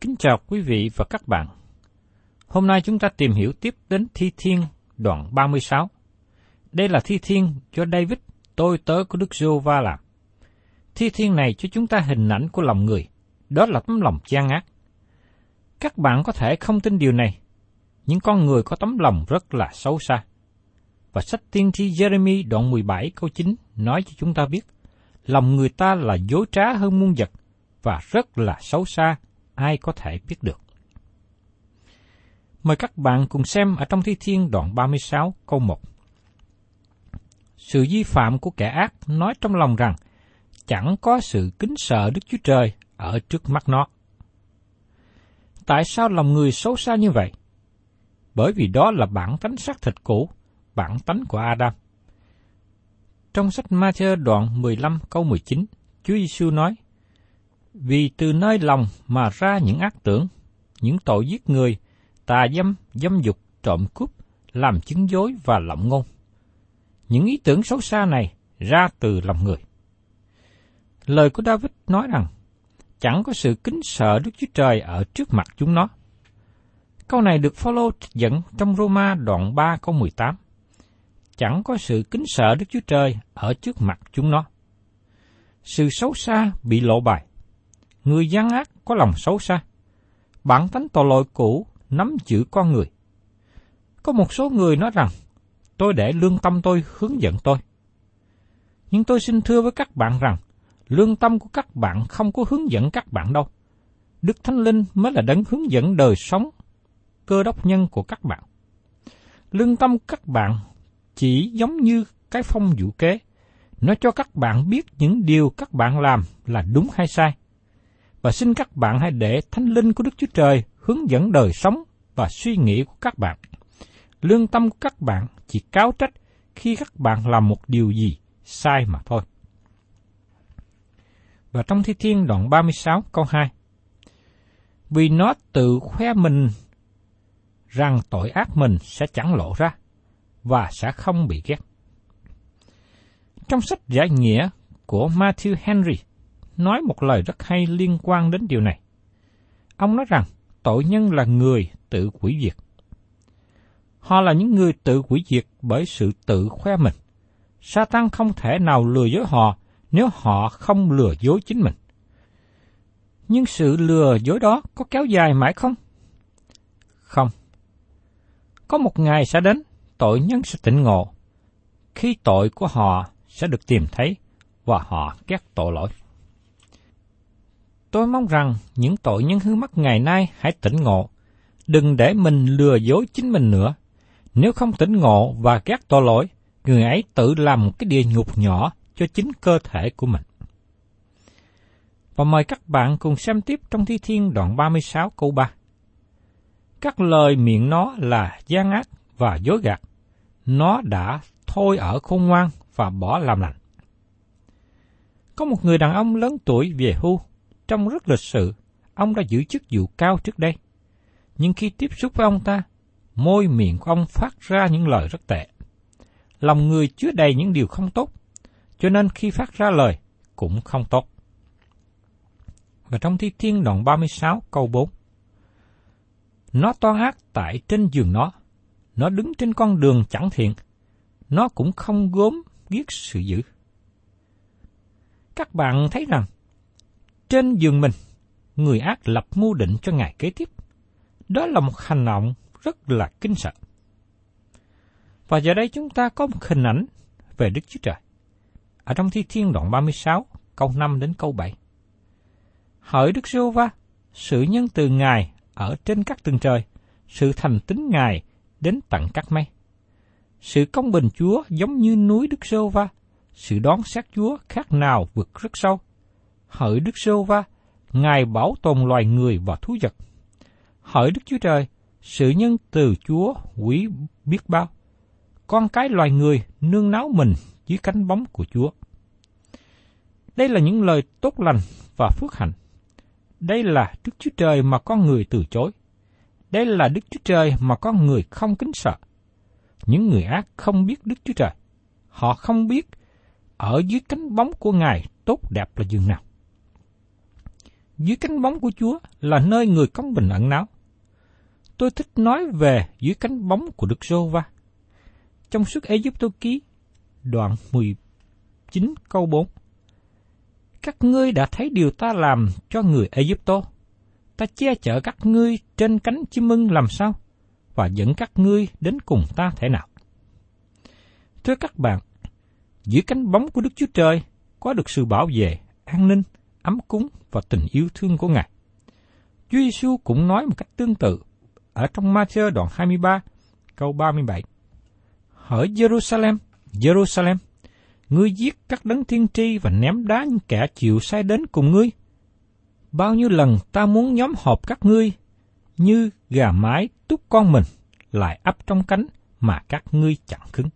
Kính chào quý vị và các bạn. Hôm nay chúng ta tìm hiểu tiếp đến Thi Thiên đoạn 36. Đây là Thi Thiên cho David, tôi tớ của Đức giô va làm. Thi Thiên này cho chúng ta hình ảnh của lòng người, đó là tấm lòng gian ác. Các bạn có thể không tin điều này, Những con người có tấm lòng rất là xấu xa. Và sách tiên tri Jeremy đoạn 17 câu 9 nói cho chúng ta biết, lòng người ta là dối trá hơn muôn vật và rất là xấu xa, ai có thể biết được. Mời các bạn cùng xem ở trong Thi Thiên đoạn 36 câu 1. Sự vi phạm của kẻ ác nói trong lòng rằng chẳng có sự kính sợ Đức Chúa Trời ở trước mắt nó. Tại sao lòng người xấu xa như vậy? Bởi vì đó là bản tánh xác thịt cũ, bản tánh của Adam. Trong sách Matthew đoạn 15 câu 19, Chúa Giêsu nói: vì từ nơi lòng mà ra những ác tưởng, những tội giết người, tà dâm, dâm dục, trộm cướp, làm chứng dối và lộng ngôn. Những ý tưởng xấu xa này ra từ lòng người. Lời của David nói rằng, chẳng có sự kính sợ Đức Chúa Trời ở trước mặt chúng nó. Câu này được Phaolô dẫn trong Roma đoạn 3 câu 18 chẳng có sự kính sợ Đức Chúa Trời ở trước mặt chúng nó. Sự xấu xa bị lộ bài. Người gian ác có lòng xấu xa. Bản tánh tội lỗi cũ nắm giữ con người. Có một số người nói rằng, tôi để lương tâm tôi hướng dẫn tôi. Nhưng tôi xin thưa với các bạn rằng, lương tâm của các bạn không có hướng dẫn các bạn đâu. Đức Thánh Linh mới là đấng hướng dẫn đời sống, cơ đốc nhân của các bạn. Lương tâm các bạn chỉ giống như cái phong vũ kế. Nó cho các bạn biết những điều các bạn làm là đúng hay sai. Và xin các bạn hãy để thánh linh của Đức Chúa Trời hướng dẫn đời sống và suy nghĩ của các bạn. Lương tâm của các bạn chỉ cáo trách khi các bạn làm một điều gì sai mà thôi. Và trong Thi Thiên đoạn 36 câu 2 Vì nó tự khoe mình rằng tội ác mình sẽ chẳng lộ ra và sẽ không bị ghét. Trong sách giải nghĩa của Matthew Henry nói một lời rất hay liên quan đến điều này. Ông nói rằng tội nhân là người tự quỷ diệt. Họ là những người tự quỷ diệt bởi sự tự khoe mình. Satan không thể nào lừa dối họ nếu họ không lừa dối chính mình. Nhưng sự lừa dối đó có kéo dài mãi không? Không. Có một ngày sẽ đến, tội nhân sẽ tỉnh ngộ, khi tội của họ sẽ được tìm thấy và họ ghét tội lỗi. Tôi mong rằng những tội nhân hư mất ngày nay hãy tỉnh ngộ, đừng để mình lừa dối chính mình nữa. Nếu không tỉnh ngộ và ghét tội lỗi, người ấy tự làm một cái địa ngục nhỏ cho chính cơ thể của mình. Và mời các bạn cùng xem tiếp trong Thi Thiên đoạn 36 câu 3. Các lời miệng nó là gian ác và dối gạt. Nó đã thôi ở khôn ngoan và bỏ làm lành. Có một người đàn ông lớn tuổi về hưu, trong rất lịch sự, ông đã giữ chức vụ cao trước đây. Nhưng khi tiếp xúc với ông ta, môi miệng của ông phát ra những lời rất tệ. Lòng người chứa đầy những điều không tốt, cho nên khi phát ra lời cũng không tốt. Và trong Thi Thiên đoạn 36 câu 4 Nó toan ác tại trên giường nó, nó đứng trên con đường chẳng thiện, nó cũng không gốm giết sự dữ. Các bạn thấy rằng, trên giường mình, người ác lập mưu định cho ngày kế tiếp. Đó là một hành động rất là kinh sợ. Và giờ đây chúng ta có một hình ảnh về Đức Chúa Trời. Ở trong Thi Thiên đoạn 36, câu 5 đến câu 7. Hỡi Đức giê va sự nhân từ Ngài ở trên các tầng trời, sự thành tính Ngài đến tận các mây. Sự công bình Chúa giống như núi Đức giê va sự đón xét Chúa khác nào vượt rất sâu. Hỡi Đức Sô va Ngài bảo tồn loài người và thú vật. Hỡi Đức Chúa Trời, sự nhân từ Chúa quý biết bao. Con cái loài người nương náu mình dưới cánh bóng của Chúa. Đây là những lời tốt lành và phước hạnh. Đây là Đức Chúa Trời mà con người từ chối. Đây là Đức Chúa Trời mà con người không kính sợ. Những người ác không biết Đức Chúa Trời. Họ không biết ở dưới cánh bóng của Ngài tốt đẹp là dường nào. Dưới cánh bóng của Chúa là nơi người công bình ẩn náu. Tôi thích nói về dưới cánh bóng của Đức Giô Va. Trong suốt Ê Tô Ký, đoạn 19 câu 4. Các ngươi đã thấy điều ta làm cho người Ê Tô. Ta che chở các ngươi trên cánh chim ưng làm sao, và dẫn các ngươi đến cùng ta thể nào. Thưa các bạn, dưới cánh bóng của Đức Chúa Trời có được sự bảo vệ, an ninh, ấm cúng và tình yêu thương của Ngài. Chúa Giêsu cũng nói một cách tương tự ở trong Matthew đoạn 23, câu 37. Hỡi Jerusalem, Jerusalem, ngươi giết các đấng thiên tri và ném đá những kẻ chịu sai đến cùng ngươi. Bao nhiêu lần ta muốn nhóm họp các ngươi, như gà mái túc con mình, lại ấp trong cánh mà các ngươi chẳng cứng.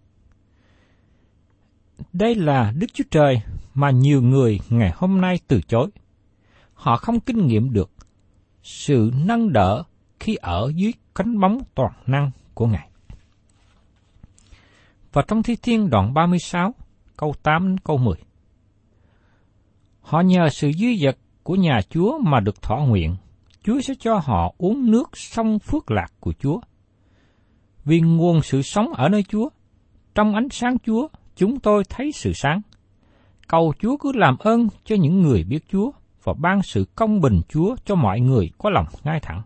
Đây là Đức Chúa Trời mà nhiều người ngày hôm nay từ chối. Họ không kinh nghiệm được sự nâng đỡ khi ở dưới cánh bóng toàn năng của Ngài. Và trong Thi Thiên đoạn 36, câu 8 đến câu 10. Họ nhờ sự dư dật của nhà Chúa mà được thỏa nguyện, Chúa sẽ cho họ uống nước sông phước lạc của Chúa. Vì nguồn sự sống ở nơi Chúa, trong ánh sáng Chúa chúng tôi thấy sự sáng. Cầu Chúa cứ làm ơn cho những người biết Chúa và ban sự công bình Chúa cho mọi người có lòng ngay thẳng.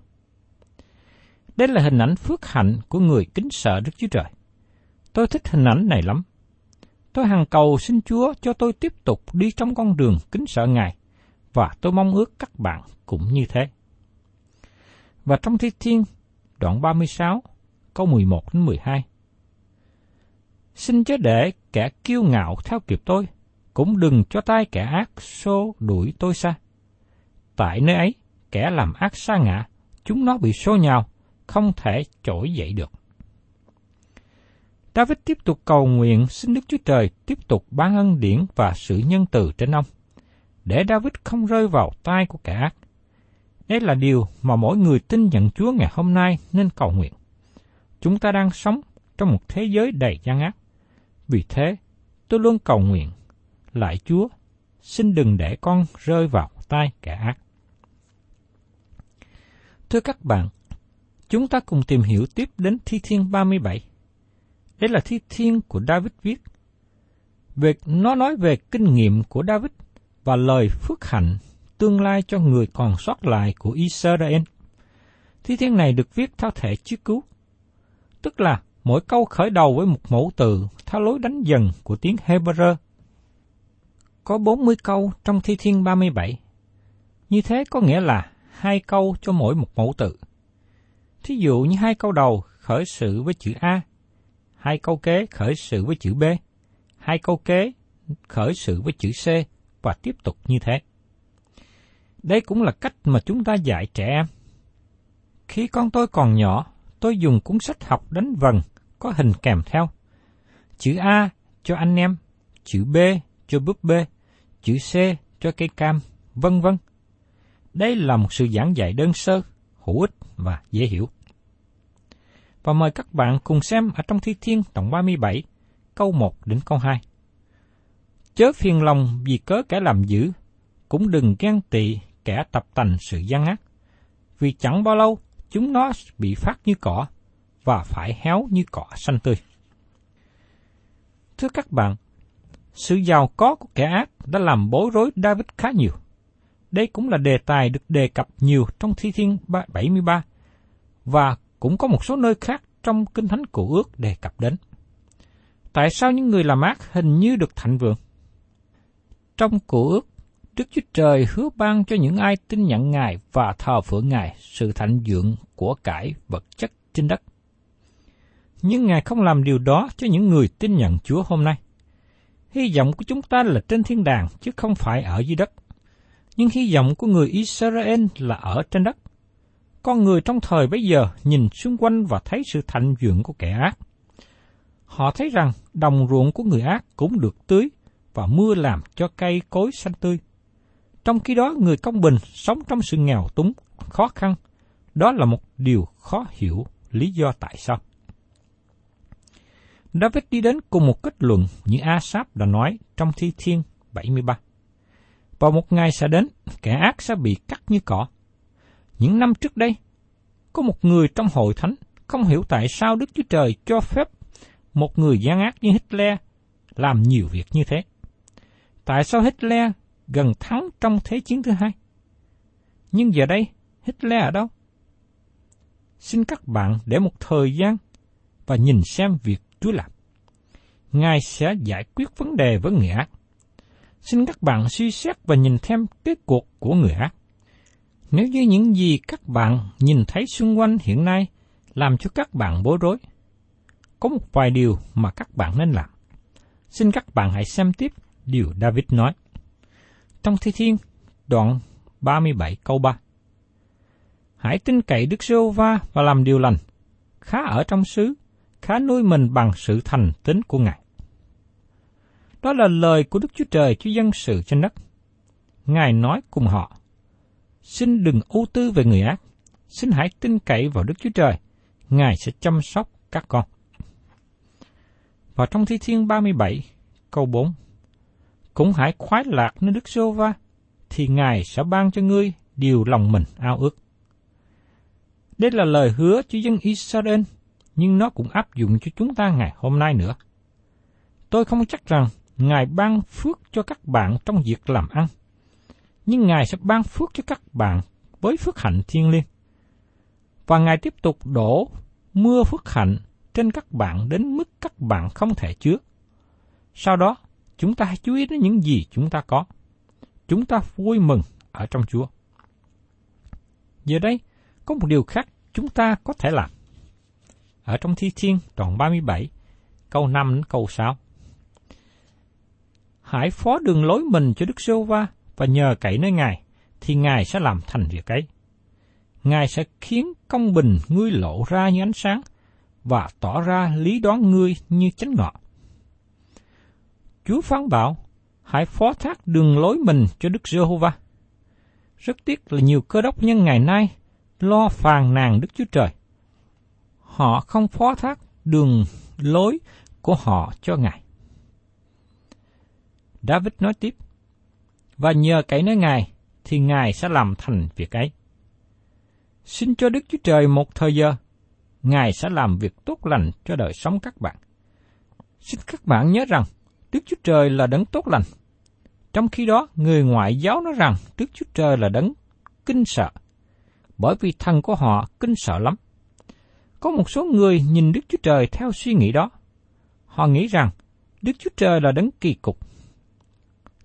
Đây là hình ảnh phước hạnh của người kính sợ Đức Chúa Trời. Tôi thích hình ảnh này lắm. Tôi hằng cầu xin Chúa cho tôi tiếp tục đi trong con đường kính sợ Ngài, và tôi mong ước các bạn cũng như thế. Và trong Thi Thiên, đoạn 36, câu 11 đến 12. Xin chớ để kẻ kiêu ngạo theo kịp tôi, cũng đừng cho tay kẻ ác xô đuổi tôi xa. Tại nơi ấy, kẻ làm ác xa ngã, chúng nó bị xô nhào, không thể trỗi dậy được. David tiếp tục cầu nguyện xin Đức Chúa Trời tiếp tục ban ân điển và sự nhân từ trên ông, để David không rơi vào tay của kẻ ác. Đây là điều mà mỗi người tin nhận Chúa ngày hôm nay nên cầu nguyện. Chúng ta đang sống trong một thế giới đầy gian ác. Vì thế, tôi luôn cầu nguyện, lại Chúa, xin đừng để con rơi vào tay kẻ ác. Thưa các bạn, chúng ta cùng tìm hiểu tiếp đến Thi Thiên 37. Đây là Thi Thiên của David viết. Việc nó nói về kinh nghiệm của David và lời phước hạnh tương lai cho người còn sót lại của Israel. Thi thiên này được viết theo thể chiếu cứu, tức là mỗi câu khởi đầu với một mẫu từ theo lối đánh dần của tiếng Hebrew. Có 40 câu trong thi thiên 37. Như thế có nghĩa là hai câu cho mỗi một mẫu từ. Thí dụ như hai câu đầu khởi sự với chữ A, hai câu kế khởi sự với chữ B, hai câu kế khởi sự với chữ C và tiếp tục như thế. Đây cũng là cách mà chúng ta dạy trẻ em. Khi con tôi còn nhỏ, tôi dùng cuốn sách học đánh vần có hình kèm theo. Chữ A cho anh em, chữ B cho búp bê, chữ C cho cây cam, vân vân. Đây là một sự giảng dạy đơn sơ, hữu ích và dễ hiểu. Và mời các bạn cùng xem ở trong Thi Thiên tổng 37, câu 1 đến câu 2. Chớ phiền lòng vì cớ kẻ làm dữ, cũng đừng ghen tị kẻ tập tành sự gian ác. Vì chẳng bao lâu, chúng nó bị phát như cỏ, và phải héo như cỏ xanh tươi. Thưa các bạn, sự giàu có của kẻ ác đã làm bối rối David khá nhiều. Đây cũng là đề tài được đề cập nhiều trong Thi Thiên 73, và cũng có một số nơi khác trong Kinh Thánh cổ Ước đề cập đến. Tại sao những người làm ác hình như được thạnh vượng? Trong cổ Ước, Đức Chúa Trời hứa ban cho những ai tin nhận Ngài và thờ phượng Ngài sự thạnh vượng của cải vật chất trên đất. Nhưng Ngài không làm điều đó cho những người tin nhận Chúa hôm nay. Hy vọng của chúng ta là trên thiên đàng chứ không phải ở dưới đất. Nhưng hy vọng của người Israel là ở trên đất. Con người trong thời bấy giờ nhìn xung quanh và thấy sự thạnh vượng của kẻ ác. Họ thấy rằng đồng ruộng của người ác cũng được tưới và mưa làm cho cây cối xanh tươi. Trong khi đó người công bình sống trong sự nghèo túng, khó khăn. Đó là một điều khó hiểu lý do tại sao. David đi đến cùng một kết luận như Asap đã nói trong Thi Thiên 73. Vào một ngày sẽ đến, kẻ ác sẽ bị cắt như cỏ. Những năm trước đây, có một người trong hội thánh không hiểu tại sao Đức Chúa Trời cho phép một người gian ác như Hitler làm nhiều việc như thế. Tại sao Hitler gần thắng trong Thế chiến thứ hai? Nhưng giờ đây, Hitler ở đâu? Xin các bạn để một thời gian và nhìn xem việc Chúa làm. Ngài sẽ giải quyết vấn đề với người ác. Xin các bạn suy xét và nhìn thêm kết cuộc của người ác. Nếu như những gì các bạn nhìn thấy xung quanh hiện nay làm cho các bạn bối rối, có một vài điều mà các bạn nên làm. Xin các bạn hãy xem tiếp điều David nói. Trong Thi Thiên, đoạn 37 câu 3. Hãy tin cậy Đức giê va và làm điều lành, khá ở trong xứ, khá nuôi mình bằng sự thành tín của Ngài. Đó là lời của Đức Chúa Trời cho dân sự trên đất. Ngài nói cùng họ, xin đừng ưu tư về người ác, xin hãy tin cậy vào Đức Chúa Trời, Ngài sẽ chăm sóc các con. Và trong Thi Thiên 37, câu 4, Cũng hãy khoái lạc nơi Đức Sô Va, thì Ngài sẽ ban cho ngươi điều lòng mình ao ước. Đây là lời hứa cho dân Israel, nhưng nó cũng áp dụng cho chúng ta ngày hôm nay nữa. Tôi không chắc rằng Ngài ban phước cho các bạn trong việc làm ăn, nhưng Ngài sẽ ban phước cho các bạn với phước hạnh thiên liêng. Và Ngài tiếp tục đổ mưa phước hạnh trên các bạn đến mức các bạn không thể chứa. Sau đó, chúng ta hãy chú ý đến những gì chúng ta có. Chúng ta vui mừng ở trong Chúa. Giờ đây, có một điều khác chúng ta có thể làm. Ở trong Thi Thiên đoạn 37, câu 5 đến câu 6 hãy phó đường lối mình cho Đức giê va và nhờ cậy nơi Ngài, thì Ngài sẽ làm thành việc ấy. Ngài sẽ khiến công bình ngươi lộ ra như ánh sáng, và tỏ ra lý đoán ngươi như chánh ngọ. Chúa phán bảo, hãy phó thác đường lối mình cho Đức Giê-hô-va. Rất tiếc là nhiều cơ đốc nhân ngày nay lo phàn nàn Đức Chúa Trời. Họ không phó thác đường lối của họ cho Ngài. David nói tiếp, và nhờ cậy nơi Ngài, thì Ngài sẽ làm thành việc ấy. Xin cho Đức Chúa Trời một thời giờ, Ngài sẽ làm việc tốt lành cho đời sống các bạn. Xin các bạn nhớ rằng, Đức Chúa Trời là đấng tốt lành. Trong khi đó, người ngoại giáo nói rằng Đức Chúa Trời là đấng kinh sợ. bởi vì thần của họ kinh sợ lắm. Có một số người nhìn Đức Chúa Trời theo suy nghĩ đó. Họ nghĩ rằng Đức Chúa Trời là đấng kỳ cục.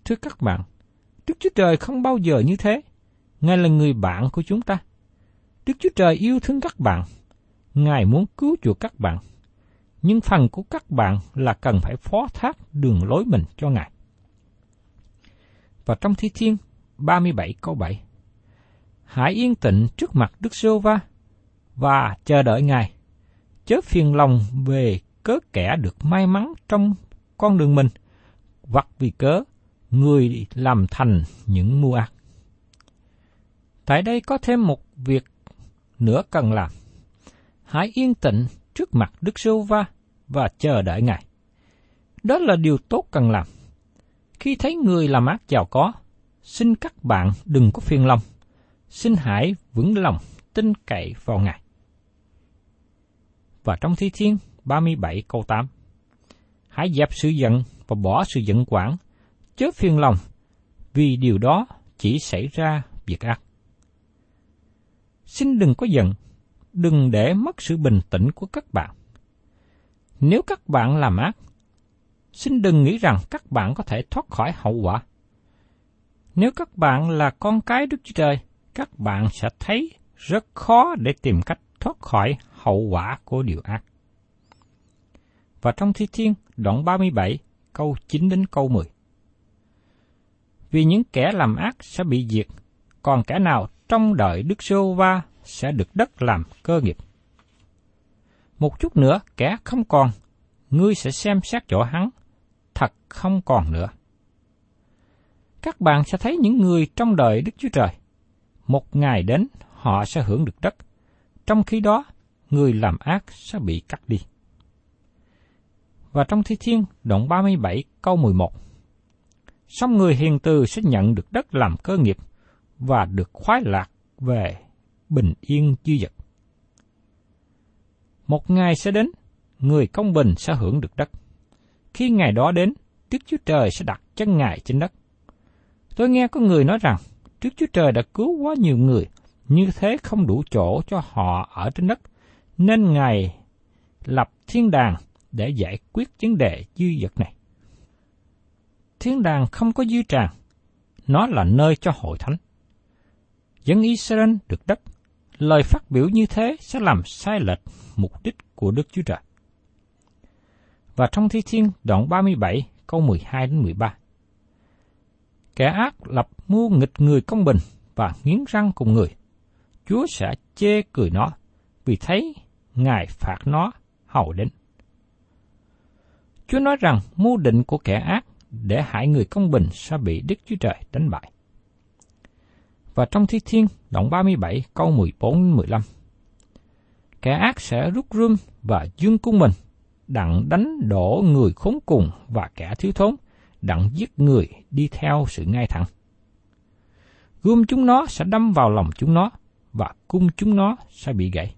Thưa các bạn, Đức Chúa Trời không bao giờ như thế. Ngài là người bạn của chúng ta. Đức Chúa Trời yêu thương các bạn. Ngài muốn cứu chuộc các bạn. Nhưng phần của các bạn là cần phải phó thác đường lối mình cho Ngài. Và trong Thi Thiên 37 câu 7 Hãy yên tĩnh trước mặt Đức Sô Va và chờ đợi Ngài. Chớ phiền lòng về cớ kẻ được may mắn trong con đường mình, hoặc vì cớ người làm thành những mưu ác. Tại đây có thêm một việc nữa cần làm. Hãy yên tĩnh trước mặt Đức Sưu Va và chờ đợi Ngài. Đó là điều tốt cần làm. Khi thấy người làm ác giàu có, xin các bạn đừng có phiền lòng. Xin hãy vững lòng tin cậy vào Ngài. Và trong Thi Thiên 37 câu 8 Hãy dẹp sự giận và bỏ sự giận quản, chớ phiền lòng, vì điều đó chỉ xảy ra việc ác. Xin đừng có giận, đừng để mất sự bình tĩnh của các bạn. Nếu các bạn làm ác, xin đừng nghĩ rằng các bạn có thể thoát khỏi hậu quả. Nếu các bạn là con cái Đức Chúa Trời, các bạn sẽ thấy rất khó để tìm cách thoát khỏi hậu quả của điều ác. Và trong Thi Thiên, đoạn 37, câu 9 đến câu 10. Vì những kẻ làm ác sẽ bị diệt, còn kẻ nào trong đợi Đức Sô Va sẽ được đất làm cơ nghiệp. Một chút nữa kẻ không còn, ngươi sẽ xem xét chỗ hắn, thật không còn nữa. Các bạn sẽ thấy những người trong đời Đức Chúa Trời. Một ngày đến, họ sẽ hưởng được đất. Trong khi đó, người làm ác sẽ bị cắt đi. Và trong Thi Thiên, đoạn 37 câu 11. Xong người hiền từ sẽ nhận được đất làm cơ nghiệp và được khoái lạc về bình yên dư dật. Một ngày sẽ đến, người công bình sẽ hưởng được đất. Khi ngày đó đến, Đức Chúa Trời sẽ đặt chân Ngài trên đất. Tôi nghe có người nói rằng, Đức Chúa Trời đã cứu quá nhiều người, như thế không đủ chỗ cho họ ở trên đất, nên Ngài lập thiên đàng để giải quyết vấn đề dư dật này. Thiên đàng không có dư tràng nó là nơi cho hội thánh. Dân Israel được đất, lời phát biểu như thế sẽ làm sai lệch mục đích của Đức Chúa Trời. Và trong Thi Thiên đoạn 37 câu 12 đến 13. Kẻ ác lập mưu nghịch người công bình và nghiến răng cùng người. Chúa sẽ chê cười nó vì thấy Ngài phạt nó hầu đến. Chúa nói rằng mưu định của kẻ ác để hại người công bình sẽ bị Đức Chúa Trời đánh bại. Và trong Thi Thiên, đoạn 37, câu 14-15. Kẻ ác sẽ rút rươm và dương cung mình, đặng đánh đổ người khốn cùng và kẻ thiếu thốn, đặng giết người đi theo sự ngay thẳng. Gươm chúng nó sẽ đâm vào lòng chúng nó, và cung chúng nó sẽ bị gãy.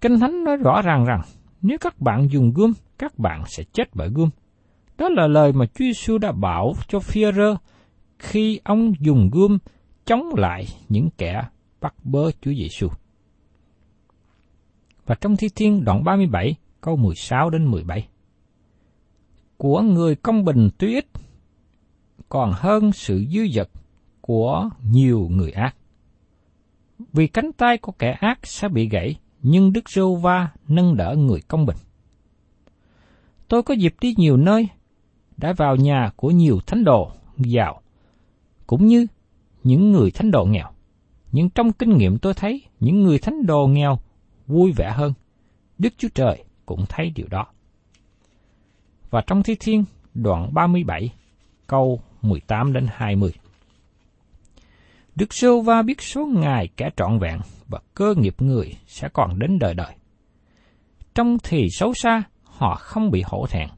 Kinh Thánh nói rõ ràng rằng, nếu các bạn dùng gươm, các bạn sẽ chết bởi gươm. Đó là lời mà Chúa Giêsu đã bảo cho Phi-rơ khi ông dùng gươm chống lại những kẻ bắt bớ Chúa Giêsu. Và trong Thi Thiên đoạn 37, câu 16 đến 17. Của người công bình tuy ít, còn hơn sự dư dật của nhiều người ác. Vì cánh tay của kẻ ác sẽ bị gãy, nhưng Đức Rô Va nâng đỡ người công bình. Tôi có dịp đi nhiều nơi, đã vào nhà của nhiều thánh đồ giàu, cũng như những người thánh đồ nghèo. Nhưng trong kinh nghiệm tôi thấy những người thánh đồ nghèo vui vẻ hơn. Đức Chúa Trời cũng thấy điều đó. Và trong Thi Thiên đoạn 37 câu 18 đến 20. Đức Sô Va biết số ngày kẻ trọn vẹn và cơ nghiệp người sẽ còn đến đời đời. Trong thì xấu xa, họ không bị hổ thẹn.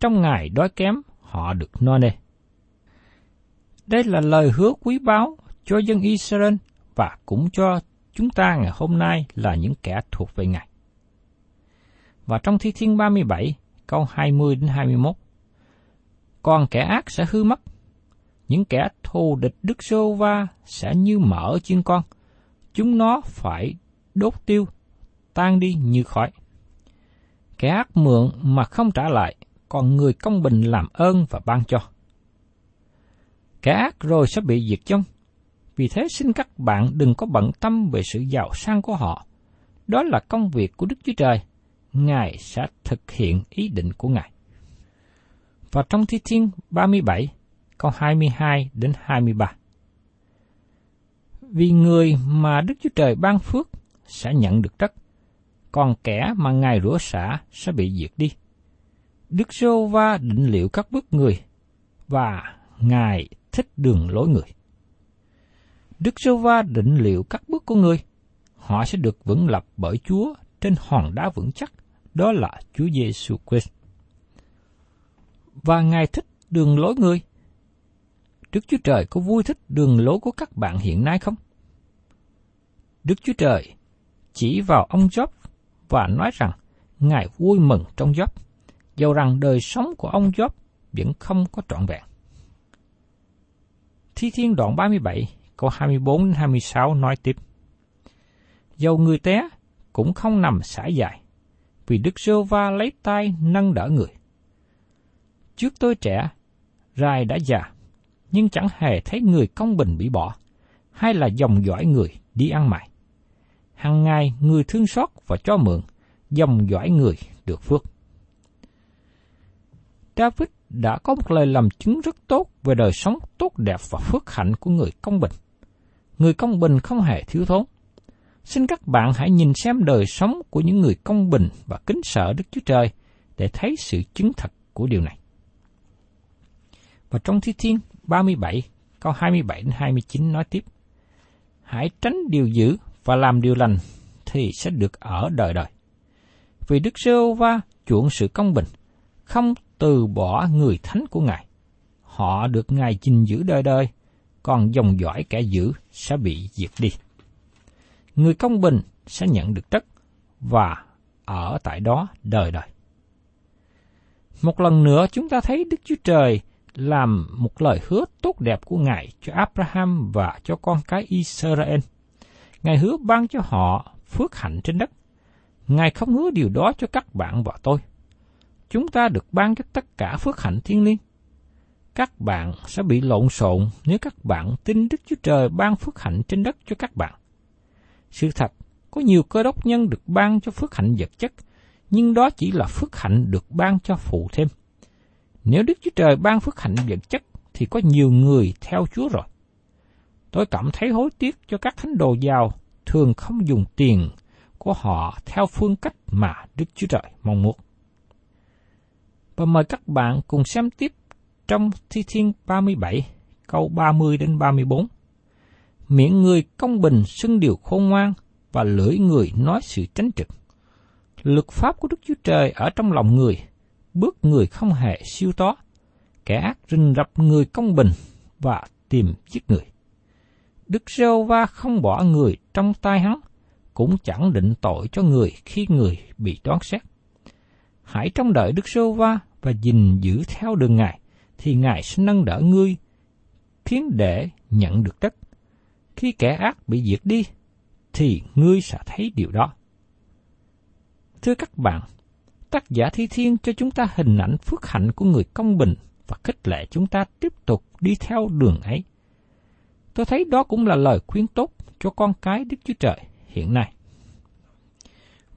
Trong ngày đói kém, họ được no nê. Đây là lời hứa quý báu cho dân Israel và cũng cho chúng ta ngày hôm nay là những kẻ thuộc về Ngài. Và trong Thi Thiên 37, câu 20 đến 21. Còn kẻ ác sẽ hư mất, những kẻ thù địch Đức Sô Va sẽ như mở chiên con, chúng nó phải đốt tiêu, tan đi như khói. Kẻ ác mượn mà không trả lại, còn người công bình làm ơn và ban cho. Kẻ ác rồi sẽ bị diệt vong. Vì thế xin các bạn đừng có bận tâm về sự giàu sang của họ. Đó là công việc của Đức Chúa Trời. Ngài sẽ thực hiện ý định của Ngài. Và trong Thi Thiên 37, câu 22 đến 23. Vì người mà Đức Chúa Trời ban phước sẽ nhận được đất, còn kẻ mà Ngài rủa xả sẽ bị diệt đi. Đức Sô Va định liệu các bước người, và Ngài thích đường lối người. Đức Sô Va định liệu các bước của người, họ sẽ được vững lập bởi Chúa trên hòn đá vững chắc, đó là Chúa Giêsu Christ. Và Ngài thích đường lối người. Đức Chúa Trời có vui thích đường lối của các bạn hiện nay không? Đức Chúa Trời chỉ vào ông Job và nói rằng Ngài vui mừng trong Job, dầu rằng đời sống của ông Job vẫn không có trọn vẹn. Thi Thiên đoạn 37, câu 24 đến 26 nói tiếp. Dầu người té cũng không nằm xả dài, vì Đức Sơ Va lấy tay nâng đỡ người. Trước tôi trẻ, rai đã già, nhưng chẳng hề thấy người công bình bị bỏ, hay là dòng dõi người đi ăn mày. Hằng ngày người thương xót và cho mượn, dòng dõi người được phước. David đã có một lời làm chứng rất tốt về đời sống tốt đẹp và phước hạnh của người công bình. Người công bình không hề thiếu thốn. Xin các bạn hãy nhìn xem đời sống của những người công bình và kính sợ Đức Chúa Trời để thấy sự chứng thật của điều này. Và trong Thi Thiên 37, câu 27 đến 29 nói tiếp: Hãy tránh điều dữ và làm điều lành thì sẽ được ở đời đời. Vì Đức Sơ Va chuộng sự công bình, không từ bỏ người thánh của Ngài. Họ được Ngài gìn giữ đời đời, còn dòng dõi kẻ dữ sẽ bị diệt đi. Người công bình sẽ nhận được đất và ở tại đó đời đời. Một lần nữa chúng ta thấy Đức Chúa Trời làm một lời hứa tốt đẹp của Ngài cho Abraham và cho con cái Israel. Ngài hứa ban cho họ phước hạnh trên đất. Ngài không hứa điều đó cho các bạn và tôi. Chúng ta được ban cho tất cả phước hạnh thiên liêng. Các bạn sẽ bị lộn xộn nếu các bạn tin Đức Chúa Trời ban phước hạnh trên đất cho các bạn. Sự thật, có nhiều cơ đốc nhân được ban cho phước hạnh vật chất, nhưng đó chỉ là phước hạnh được ban cho phụ thêm. Nếu Đức Chúa Trời ban phước hạnh vật chất, thì có nhiều người theo Chúa rồi. Tôi cảm thấy hối tiếc cho các thánh đồ giàu thường không dùng tiền của họ theo phương cách mà Đức Chúa Trời mong muốn. Và mời các bạn cùng xem tiếp trong Thi Thiên 37, câu 30 đến 34. Miệng người công bình xưng điều khôn ngoan và lưỡi người nói sự tránh trực. Luật pháp của Đức Chúa Trời ở trong lòng người, bước người không hề siêu tó, kẻ ác rình rập người công bình và tìm giết người. Đức Rêu Va không bỏ người trong tay hắn, cũng chẳng định tội cho người khi người bị đoán xét. Hãy trong đợi Đức Rêu Va và gìn giữ theo đường Ngài, thì Ngài sẽ nâng đỡ ngươi, khiến để nhận được đất. Khi kẻ ác bị diệt đi, thì ngươi sẽ thấy điều đó. Thưa các bạn, tác giả Thi Thiên cho chúng ta hình ảnh phước hạnh của người công bình và khích lệ chúng ta tiếp tục đi theo đường ấy. Tôi thấy đó cũng là lời khuyên tốt cho con cái Đức Chúa Trời hiện nay.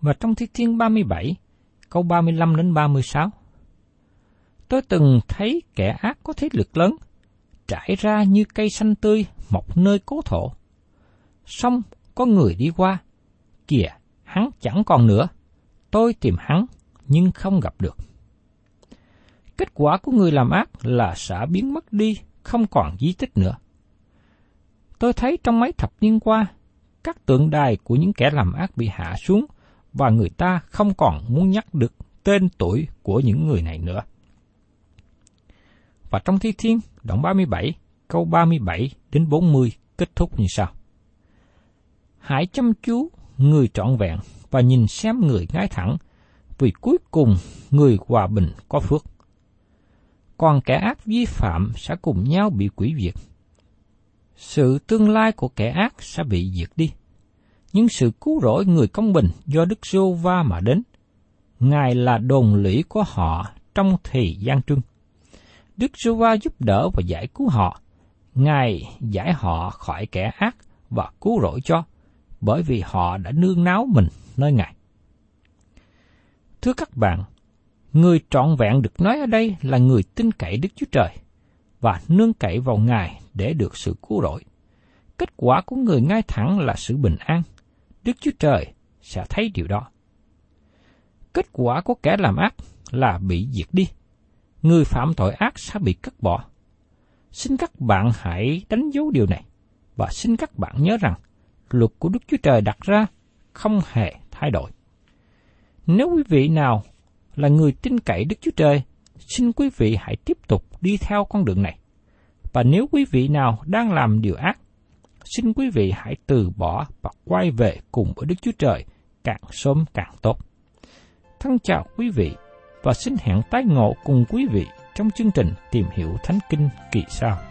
Và trong Thi Thiên 37, câu 35 đến 36, Tôi từng thấy kẻ ác có thế lực lớn, trải ra như cây xanh tươi mọc nơi cố thổ. Xong có người đi qua, kìa, hắn chẳng còn nữa. Tôi tìm hắn, nhưng không gặp được. Kết quả của người làm ác là sẽ biến mất đi, không còn di tích nữa. Tôi thấy trong mấy thập niên qua, các tượng đài của những kẻ làm ác bị hạ xuống và người ta không còn muốn nhắc được tên tuổi của những người này nữa. Và trong Thi Thiên, đoạn 37, câu 37 đến 40 kết thúc như sau. Hãy chăm chú người trọn vẹn và nhìn xem người ngay thẳng, vì cuối cùng người hòa bình có phước. Còn kẻ ác vi phạm sẽ cùng nhau bị quỷ diệt. Sự tương lai của kẻ ác sẽ bị diệt đi. nhưng sự cứu rỗi người công bình do Đức Sô va mà đến. Ngài là đồn lũy của họ trong thì gian trưng. Đức Sô va giúp đỡ và giải cứu họ. Ngài giải họ khỏi kẻ ác và cứu rỗi cho, bởi vì họ đã nương náo mình nơi Ngài. Thưa các bạn, người trọn vẹn được nói ở đây là người tin cậy Đức Chúa Trời và nương cậy vào Ngài để được sự cứu rỗi. Kết quả của người ngay thẳng là sự bình an. Đức Chúa Trời sẽ thấy điều đó. Kết quả của kẻ làm ác là bị diệt đi. Người phạm tội ác sẽ bị cắt bỏ. Xin các bạn hãy đánh dấu điều này và xin các bạn nhớ rằng luật của Đức Chúa Trời đặt ra không hề thay đổi. Nếu quý vị nào là người tin cậy Đức Chúa Trời, xin quý vị hãy tiếp tục đi theo con đường này. Và nếu quý vị nào đang làm điều ác, xin quý vị hãy từ bỏ và quay về cùng với Đức Chúa Trời càng sớm càng tốt. Thân chào quý vị và xin hẹn tái ngộ cùng quý vị trong chương trình Tìm hiểu Thánh Kinh kỳ sau.